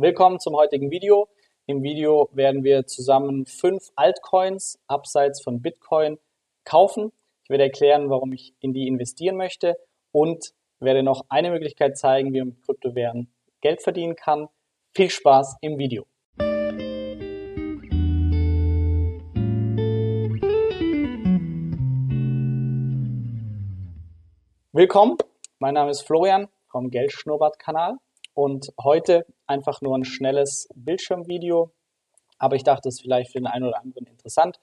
Willkommen zum heutigen Video. Im Video werden wir zusammen fünf Altcoins abseits von Bitcoin kaufen. Ich werde erklären, warum ich in die investieren möchte und werde noch eine Möglichkeit zeigen, wie man mit Kryptowährungen Geld verdienen kann. Viel Spaß im Video. Willkommen, mein Name ist Florian vom Geldschnurrbart-Kanal und heute einfach nur ein schnelles Bildschirmvideo, aber ich dachte, es ist vielleicht für den einen oder anderen interessant,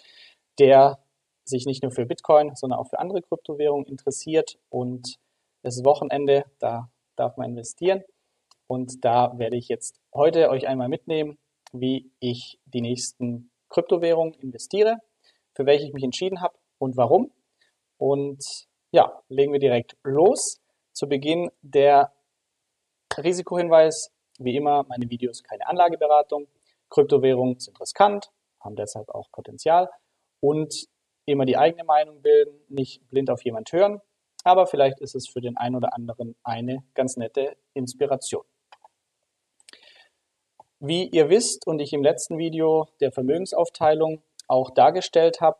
der sich nicht nur für Bitcoin, sondern auch für andere Kryptowährungen interessiert und es ist Wochenende, da darf man investieren und da werde ich jetzt heute euch einmal mitnehmen, wie ich die nächsten Kryptowährungen investiere, für welche ich mich entschieden habe und warum. Und ja, legen wir direkt los. Zu Beginn der Risikohinweis. Wie immer, meine Videos keine Anlageberatung. Kryptowährungen sind riskant, haben deshalb auch Potenzial und immer die eigene Meinung bilden, nicht blind auf jemand hören. Aber vielleicht ist es für den einen oder anderen eine ganz nette Inspiration. Wie ihr wisst und ich im letzten Video der Vermögensaufteilung auch dargestellt habe,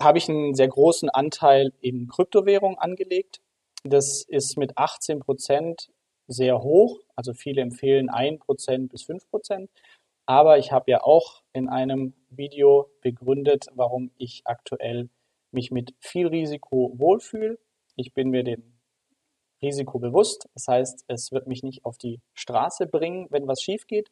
habe ich einen sehr großen Anteil in Kryptowährungen angelegt. Das ist mit 18 Prozent sehr hoch. Also viele empfehlen 1 Prozent bis 5 Prozent. Aber ich habe ja auch in einem Video begründet, warum ich aktuell mich mit viel Risiko wohlfühle. Ich bin mir dem Risiko bewusst. Das heißt, es wird mich nicht auf die Straße bringen, wenn was schief geht.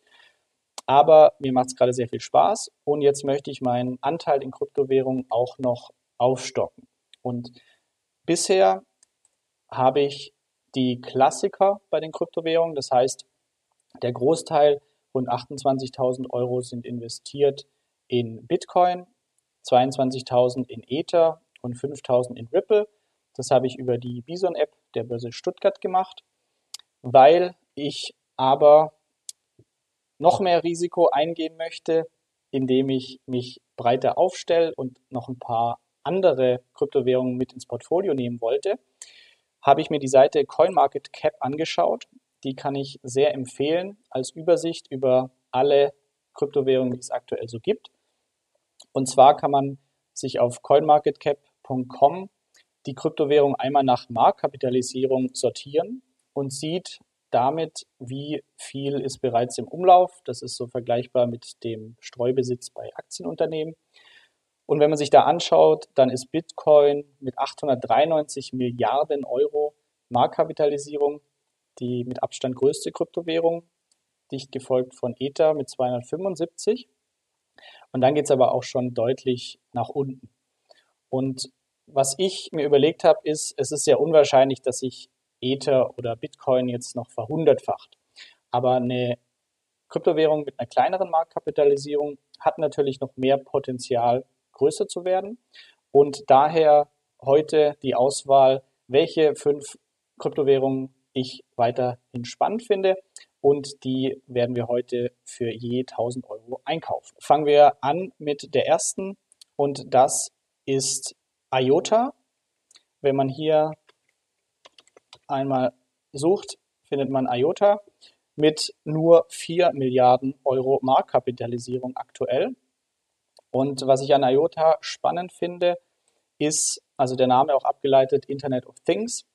Aber mir macht es gerade sehr viel Spaß und jetzt möchte ich meinen Anteil in Kryptowährungen auch noch aufstocken. Und bisher habe ich die Klassiker bei den Kryptowährungen, das heißt, der Großteil, rund 28.000 Euro, sind investiert in Bitcoin, 22.000 in Ether und 5.000 in Ripple. Das habe ich über die Bison-App der Börse Stuttgart gemacht, weil ich aber noch mehr Risiko eingehen möchte, indem ich mich breiter aufstelle und noch ein paar andere Kryptowährungen mit ins Portfolio nehmen wollte, habe ich mir die Seite CoinMarketCap angeschaut. Die kann ich sehr empfehlen als Übersicht über alle Kryptowährungen, die es aktuell so gibt. Und zwar kann man sich auf coinmarketcap.com die Kryptowährung einmal nach Marktkapitalisierung sortieren und sieht, damit, wie viel ist bereits im Umlauf. Das ist so vergleichbar mit dem Streubesitz bei Aktienunternehmen. Und wenn man sich da anschaut, dann ist Bitcoin mit 893 Milliarden Euro Marktkapitalisierung die mit Abstand größte Kryptowährung, dicht gefolgt von Ether mit 275. Und dann geht es aber auch schon deutlich nach unten. Und was ich mir überlegt habe, ist, es ist sehr unwahrscheinlich, dass sich Ether oder Bitcoin jetzt noch verhundertfacht. Aber eine Kryptowährung mit einer kleineren Marktkapitalisierung hat natürlich noch mehr Potenzial, größer zu werden. Und daher heute die Auswahl, welche fünf Kryptowährungen ich weiterhin spannend finde. Und die werden wir heute für je 1000 Euro einkaufen. Fangen wir an mit der ersten und das ist IOTA. Wenn man hier einmal sucht, findet man IOTA mit nur 4 Milliarden Euro Marktkapitalisierung aktuell. Und was ich an IOTA spannend finde, ist, also der Name auch abgeleitet, Internet of Things.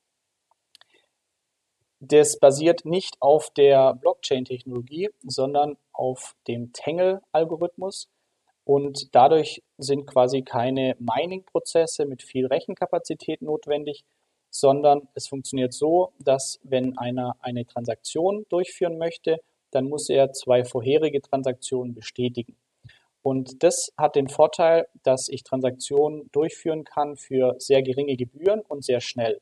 Das basiert nicht auf der Blockchain-Technologie, sondern auf dem Tangle-Algorithmus. Und dadurch sind quasi keine Mining-Prozesse mit viel Rechenkapazität notwendig, sondern es funktioniert so, dass wenn einer eine Transaktion durchführen möchte, dann muss er zwei vorherige Transaktionen bestätigen. Und das hat den Vorteil, dass ich Transaktionen durchführen kann für sehr geringe Gebühren und sehr schnell.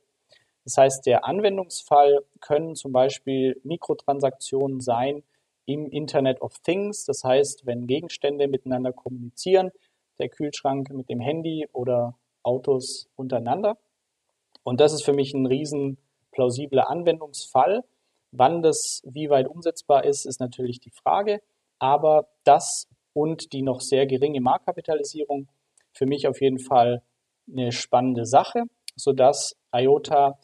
Das heißt, der Anwendungsfall können zum Beispiel Mikrotransaktionen sein im Internet of Things. Das heißt, wenn Gegenstände miteinander kommunizieren, der Kühlschrank mit dem Handy oder Autos untereinander. Und das ist für mich ein riesen plausibler Anwendungsfall. Wann das wie weit umsetzbar ist, ist natürlich die Frage. Aber das und die noch sehr geringe Marktkapitalisierung für mich auf jeden Fall eine spannende Sache, sodass IOTA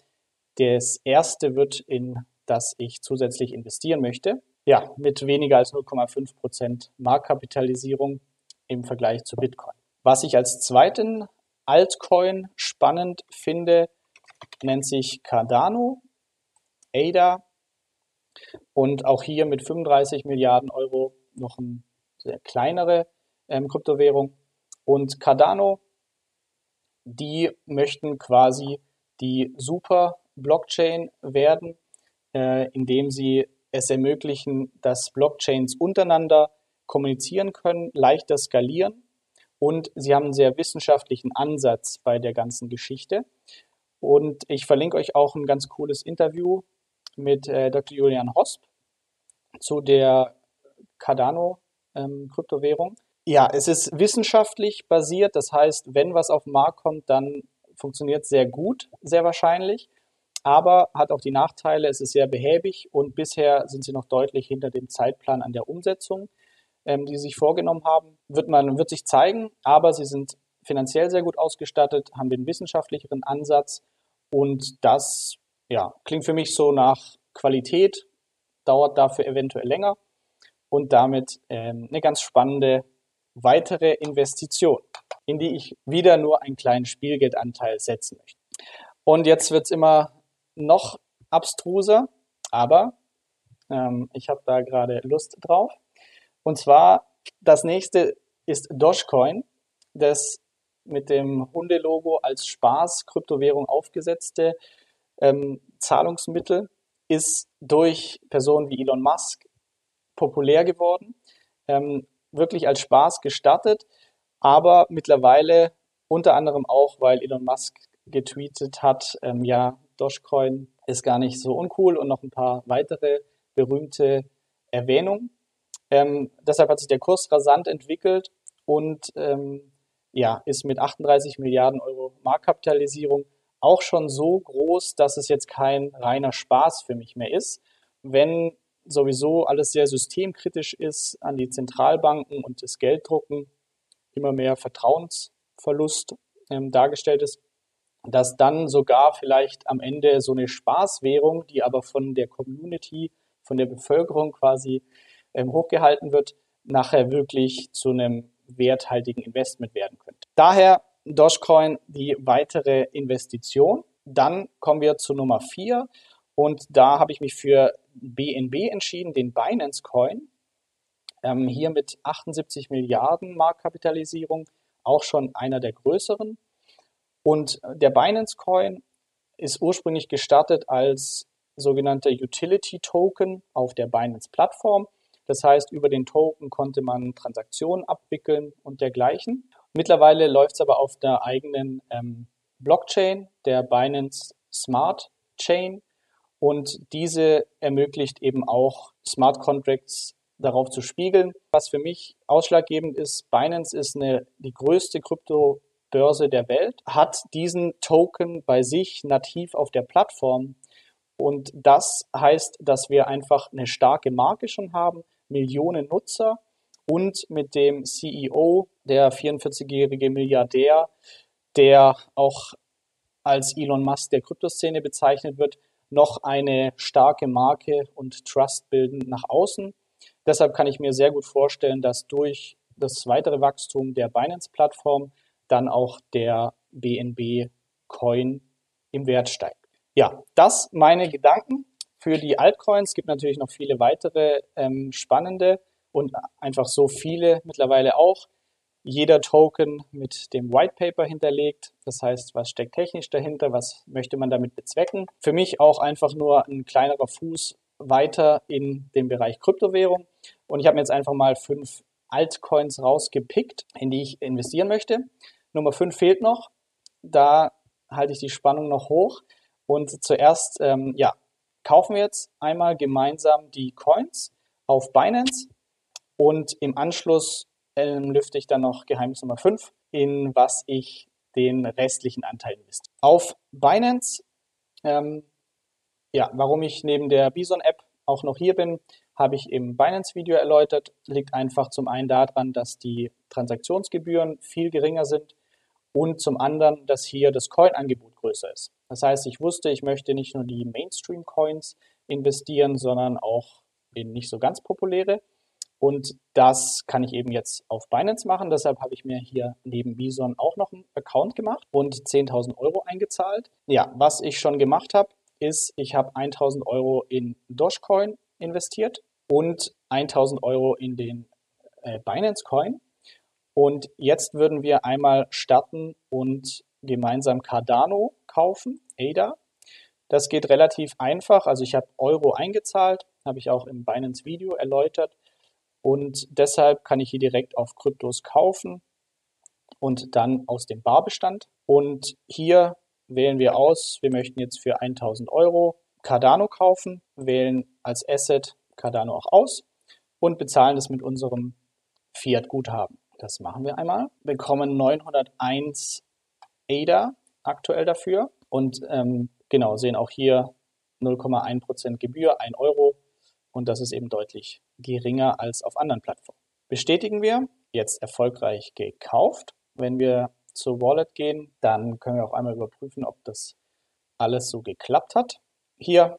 das erste wird, in das ich zusätzlich investieren möchte. ja, mit weniger als 0,5 Prozent Marktkapitalisierung im Vergleich zu Bitcoin. Was ich als zweiten Altcoin spannend finde, nennt sich Cardano, ADA und auch hier mit 35 Milliarden Euro noch sehr kleinere ähm, Kryptowährung. Und Cardano, die möchten quasi die super Blockchain werden, äh, indem sie es ermöglichen, dass Blockchains untereinander kommunizieren können, leichter skalieren und sie haben einen sehr wissenschaftlichen Ansatz bei der ganzen Geschichte. Und ich verlinke euch auch ein ganz cooles Interview mit äh, Dr. Julian Hosp zu der Cardano-Kryptowährung. Ähm, ja, es ist wissenschaftlich basiert. Das heißt, wenn was auf den Markt kommt, dann funktioniert es sehr gut, sehr wahrscheinlich. Aber hat auch die Nachteile, es ist sehr behäbig und bisher sind sie noch deutlich hinter dem Zeitplan an der Umsetzung, ähm, die sie sich vorgenommen haben. Wird man, wird sich zeigen, aber sie sind finanziell sehr gut ausgestattet, haben den wissenschaftlicheren Ansatz. Und das ja, klingt für mich so nach Qualität, dauert dafür eventuell länger und damit ähm, eine ganz spannende weitere Investition, in die ich wieder nur einen kleinen Spielgeldanteil setzen möchte. Und jetzt wird es immer noch abstruser, aber ähm, ich habe da gerade Lust drauf. Und zwar, das nächste ist Dogecoin, das mit dem Hundelogo als Spaß-Kryptowährung aufgesetzte ähm, Zahlungsmittel ist durch Personen wie Elon Musk populär geworden, ähm, wirklich als Spaß gestartet, aber mittlerweile unter anderem auch, weil Elon Musk getweetet hat, ähm, ja, Dogecoin ist gar nicht so uncool und noch ein paar weitere berühmte Erwähnungen. Ähm, deshalb hat sich der Kurs rasant entwickelt und ähm, ja, ist mit 38 Milliarden Euro Marktkapitalisierung auch schon so groß, dass es jetzt kein reiner Spaß für mich mehr ist. Wenn sowieso alles sehr systemkritisch ist an die Zentralbanken und das Gelddrucken, immer mehr Vertrauensverlust ähm, dargestellt ist, dass dann sogar vielleicht am Ende so eine Spaßwährung, die aber von der Community, von der Bevölkerung quasi ähm, hochgehalten wird, nachher wirklich zu einem werthaltigen Investment werden könnte. Daher Dogecoin die weitere Investition. Dann kommen wir zu Nummer vier und da habe ich mich für BNB entschieden, den Binance Coin. Ähm, hier mit 78 Milliarden Marktkapitalisierung, auch schon einer der größeren. Und der Binance Coin ist ursprünglich gestartet als sogenannter Utility Token auf der Binance Plattform. Das heißt, über den Token konnte man Transaktionen abwickeln und dergleichen. Mittlerweile läuft es aber auf der eigenen ähm, Blockchain, der Binance Smart Chain. Und diese ermöglicht eben auch Smart Contracts darauf zu spiegeln. Was für mich ausschlaggebend ist, Binance ist eine, die größte Krypto Börse der Welt, hat diesen Token bei sich nativ auf der Plattform. Und das heißt, dass wir einfach eine starke Marke schon haben, Millionen Nutzer und mit dem CEO, der 44-jährige Milliardär, der auch als Elon Musk der Kryptoszene bezeichnet wird, noch eine starke Marke und Trust bilden nach außen. Deshalb kann ich mir sehr gut vorstellen, dass durch das weitere Wachstum der Binance-Plattform dann auch der BNB Coin im Wert steigt. Ja, das meine Gedanken für die Altcoins. Es gibt natürlich noch viele weitere ähm, spannende und einfach so viele mittlerweile auch. Jeder Token mit dem White Paper hinterlegt. Das heißt, was steckt technisch dahinter? Was möchte man damit bezwecken? Für mich auch einfach nur ein kleinerer Fuß weiter in den Bereich Kryptowährung. Und ich habe mir jetzt einfach mal fünf Altcoins rausgepickt, in die ich investieren möchte. Nummer 5 fehlt noch. Da halte ich die Spannung noch hoch. Und zuerst, ähm, ja, kaufen wir jetzt einmal gemeinsam die Coins auf Binance und im Anschluss ähm, lüfte ich dann noch Geheimnis Nummer 5, in was ich den restlichen Anteil investiere. Auf Binance, ähm, ja, warum ich neben der Bison-App auch noch hier bin, habe ich im Binance-Video erläutert. Liegt einfach zum einen daran, dass die Transaktionsgebühren viel geringer sind und zum anderen, dass hier das Coin-Angebot größer ist. Das heißt, ich wusste, ich möchte nicht nur die Mainstream-Coins investieren, sondern auch in nicht so ganz populäre. Und das kann ich eben jetzt auf Binance machen. Deshalb habe ich mir hier neben Bison auch noch einen Account gemacht und 10.000 Euro eingezahlt. Ja, was ich schon gemacht habe, ist, ich habe 1.000 Euro in Dogecoin investiert und 1.000 Euro in den äh, Binance Coin. Und jetzt würden wir einmal starten und gemeinsam Cardano kaufen, ADA. Das geht relativ einfach. Also ich habe Euro eingezahlt, habe ich auch im Binance Video erläutert. Und deshalb kann ich hier direkt auf Kryptos kaufen und dann aus dem Barbestand. Und hier wählen wir aus, wir möchten jetzt für 1000 Euro Cardano kaufen, wählen als Asset Cardano auch aus und bezahlen das mit unserem Fiat-Guthaben. Das machen wir einmal. Bekommen 901 ADA aktuell dafür und ähm, genau sehen auch hier 0,1% Gebühr, 1 Euro und das ist eben deutlich geringer als auf anderen Plattformen. Bestätigen wir, jetzt erfolgreich gekauft. Wenn wir zur Wallet gehen, dann können wir auch einmal überprüfen, ob das alles so geklappt hat. Hier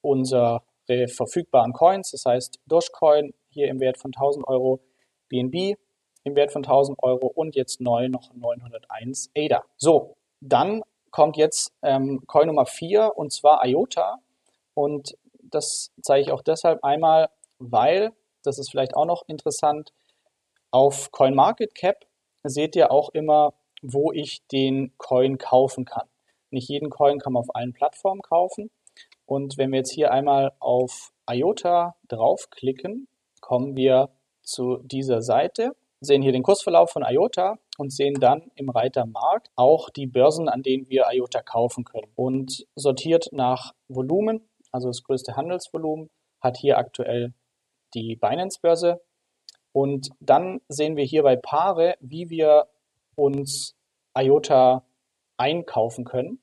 unsere verfügbaren Coins, das heißt Dogecoin hier im Wert von 1000 Euro, BNB im Wert von 1000 Euro und jetzt neu noch 901 ADA. So, dann kommt jetzt ähm, Coin Nummer 4 und zwar IOTA und das zeige ich auch deshalb einmal, weil, das ist vielleicht auch noch interessant, auf CoinMarketCap seht ihr auch immer, wo ich den Coin kaufen kann. Nicht jeden Coin kann man auf allen Plattformen kaufen. Und wenn wir jetzt hier einmal auf IOTA draufklicken, kommen wir zu dieser Seite, sehen hier den Kursverlauf von IOTA und sehen dann im Reiter Markt auch die Börsen, an denen wir IOTA kaufen können. Und sortiert nach Volumen, also das größte Handelsvolumen, hat hier aktuell die Binance-Börse. Und dann sehen wir hier bei Paare, wie wir uns IOTA einkaufen können.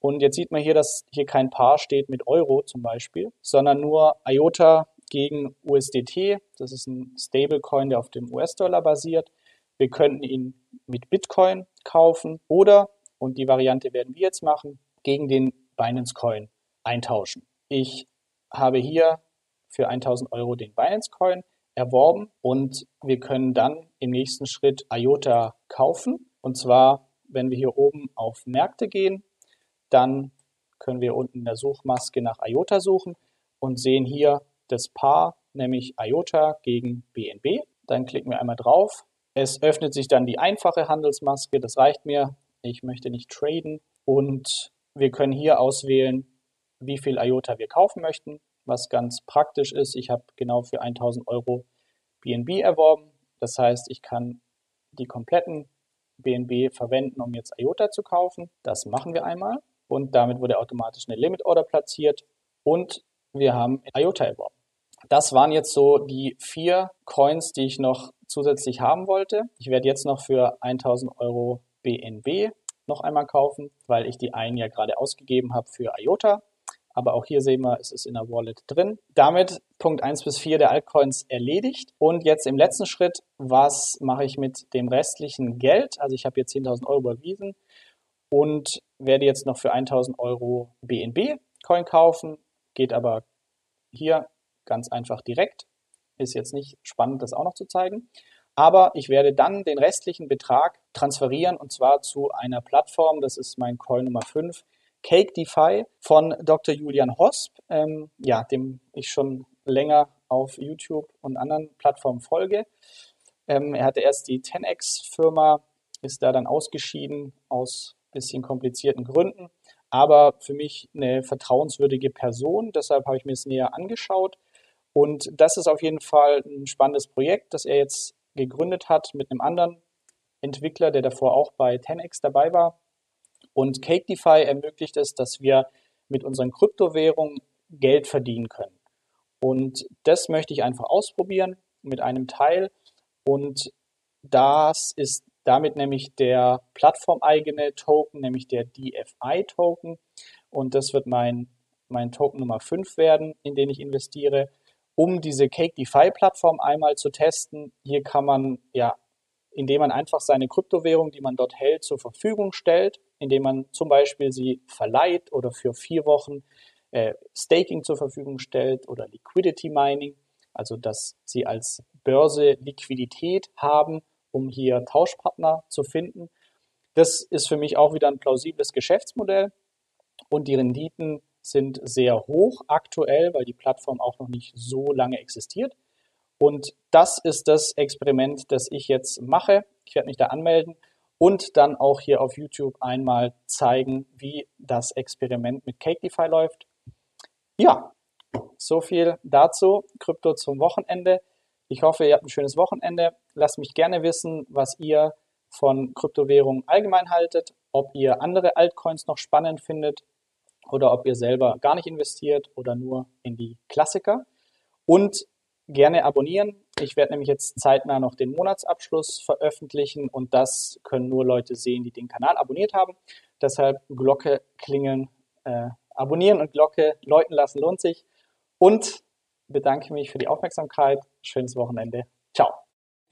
Und jetzt sieht man hier, dass hier kein Paar steht mit Euro zum Beispiel, sondern nur IOTA gegen USDT. Das ist ein Stablecoin, der auf dem US-Dollar basiert. Wir könnten ihn mit Bitcoin kaufen oder, und die Variante werden wir jetzt machen, gegen den Binance Coin eintauschen. Ich habe hier für 1000 Euro den Binance Coin erworben und wir können dann im nächsten Schritt IOTA kaufen. Und zwar, wenn wir hier oben auf Märkte gehen, dann können wir unten in der Suchmaske nach IOTA suchen und sehen hier das Paar, nämlich IOTA gegen BNB. Dann klicken wir einmal drauf. Es öffnet sich dann die einfache Handelsmaske, das reicht mir. Ich möchte nicht traden und wir können hier auswählen, wie viel IOTA wir kaufen möchten, was ganz praktisch ist. Ich habe genau für 1000 Euro BNB erworben. Das heißt, ich kann die kompletten BNB verwenden, um jetzt IOTA zu kaufen. Das machen wir einmal und damit wurde automatisch eine Limit Order platziert und wir haben IOTA erworben. Das waren jetzt so die vier Coins, die ich noch zusätzlich haben wollte. Ich werde jetzt noch für 1000 Euro BNB noch einmal kaufen, weil ich die einen ja gerade ausgegeben habe für IOTA. Aber auch hier sehen wir, es ist in der Wallet drin. Damit Punkt 1 bis 4 der Altcoins erledigt. Und jetzt im letzten Schritt, was mache ich mit dem restlichen Geld? Also ich habe hier 10.000 Euro überwiesen und werde jetzt noch für 1.000 Euro BNB Coin kaufen. Geht aber hier ganz einfach direkt. Ist jetzt nicht spannend, das auch noch zu zeigen. Aber ich werde dann den restlichen Betrag transferieren und zwar zu einer Plattform, das ist mein Coin Nummer 5, Cake DeFi von Dr. Julian Hosp, ähm, ja, dem ich schon länger auf YouTube und anderen Plattformen folge. Ähm, er hatte erst die 10x-Firma, ist da dann ausgeschieden aus bisschen komplizierten Gründen, aber für mich eine vertrauenswürdige Person. Deshalb habe ich mir es näher angeschaut und das ist auf jeden Fall ein spannendes Projekt, das er jetzt gegründet hat mit einem anderen Entwickler, der davor auch bei 10x dabei war. Und CakeDeFi ermöglicht es, dass wir mit unseren Kryptowährungen Geld verdienen können. Und das möchte ich einfach ausprobieren mit einem Teil. Und das ist damit nämlich der plattformeigene Token, nämlich der DFI-Token. Und das wird mein, mein Token Nummer 5 werden, in den ich investiere um diese Cake DeFi Plattform einmal zu testen. Hier kann man ja, indem man einfach seine Kryptowährung, die man dort hält, zur Verfügung stellt, indem man zum Beispiel sie verleiht oder für vier Wochen äh, Staking zur Verfügung stellt oder Liquidity Mining, also dass sie als Börse Liquidität haben, um hier Tauschpartner zu finden. Das ist für mich auch wieder ein plausibles Geschäftsmodell und die Renditen sind sehr hoch aktuell, weil die Plattform auch noch nicht so lange existiert. Und das ist das Experiment, das ich jetzt mache. Ich werde mich da anmelden und dann auch hier auf YouTube einmal zeigen, wie das Experiment mit CakeDeFi läuft. Ja, so viel dazu. Krypto zum Wochenende. Ich hoffe, ihr habt ein schönes Wochenende. Lasst mich gerne wissen, was ihr von Kryptowährungen allgemein haltet, ob ihr andere Altcoins noch spannend findet oder ob ihr selber gar nicht investiert oder nur in die Klassiker. Und gerne abonnieren. Ich werde nämlich jetzt zeitnah noch den Monatsabschluss veröffentlichen und das können nur Leute sehen, die den Kanal abonniert haben. Deshalb Glocke klingeln, äh, abonnieren und Glocke läuten lassen lohnt sich. Und bedanke mich für die Aufmerksamkeit. Schönes Wochenende. Ciao.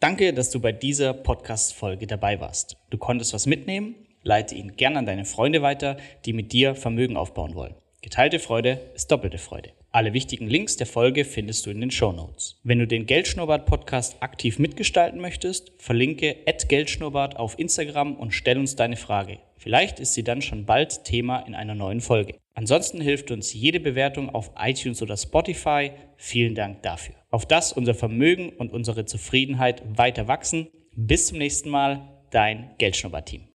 Danke, dass du bei dieser Podcast-Folge dabei warst. Du konntest was mitnehmen. Leite ihn gern an deine Freunde weiter, die mit dir Vermögen aufbauen wollen. Geteilte Freude ist doppelte Freude. Alle wichtigen Links der Folge findest du in den Show Notes. Wenn du den Geldschnurrbart Podcast aktiv mitgestalten möchtest, verlinke @geldschnurrbart auf Instagram und stell uns deine Frage. Vielleicht ist sie dann schon bald Thema in einer neuen Folge. Ansonsten hilft uns jede Bewertung auf iTunes oder Spotify. Vielen Dank dafür. Auf das unser Vermögen und unsere Zufriedenheit weiter wachsen. Bis zum nächsten Mal, dein Geldschnurrbart Team.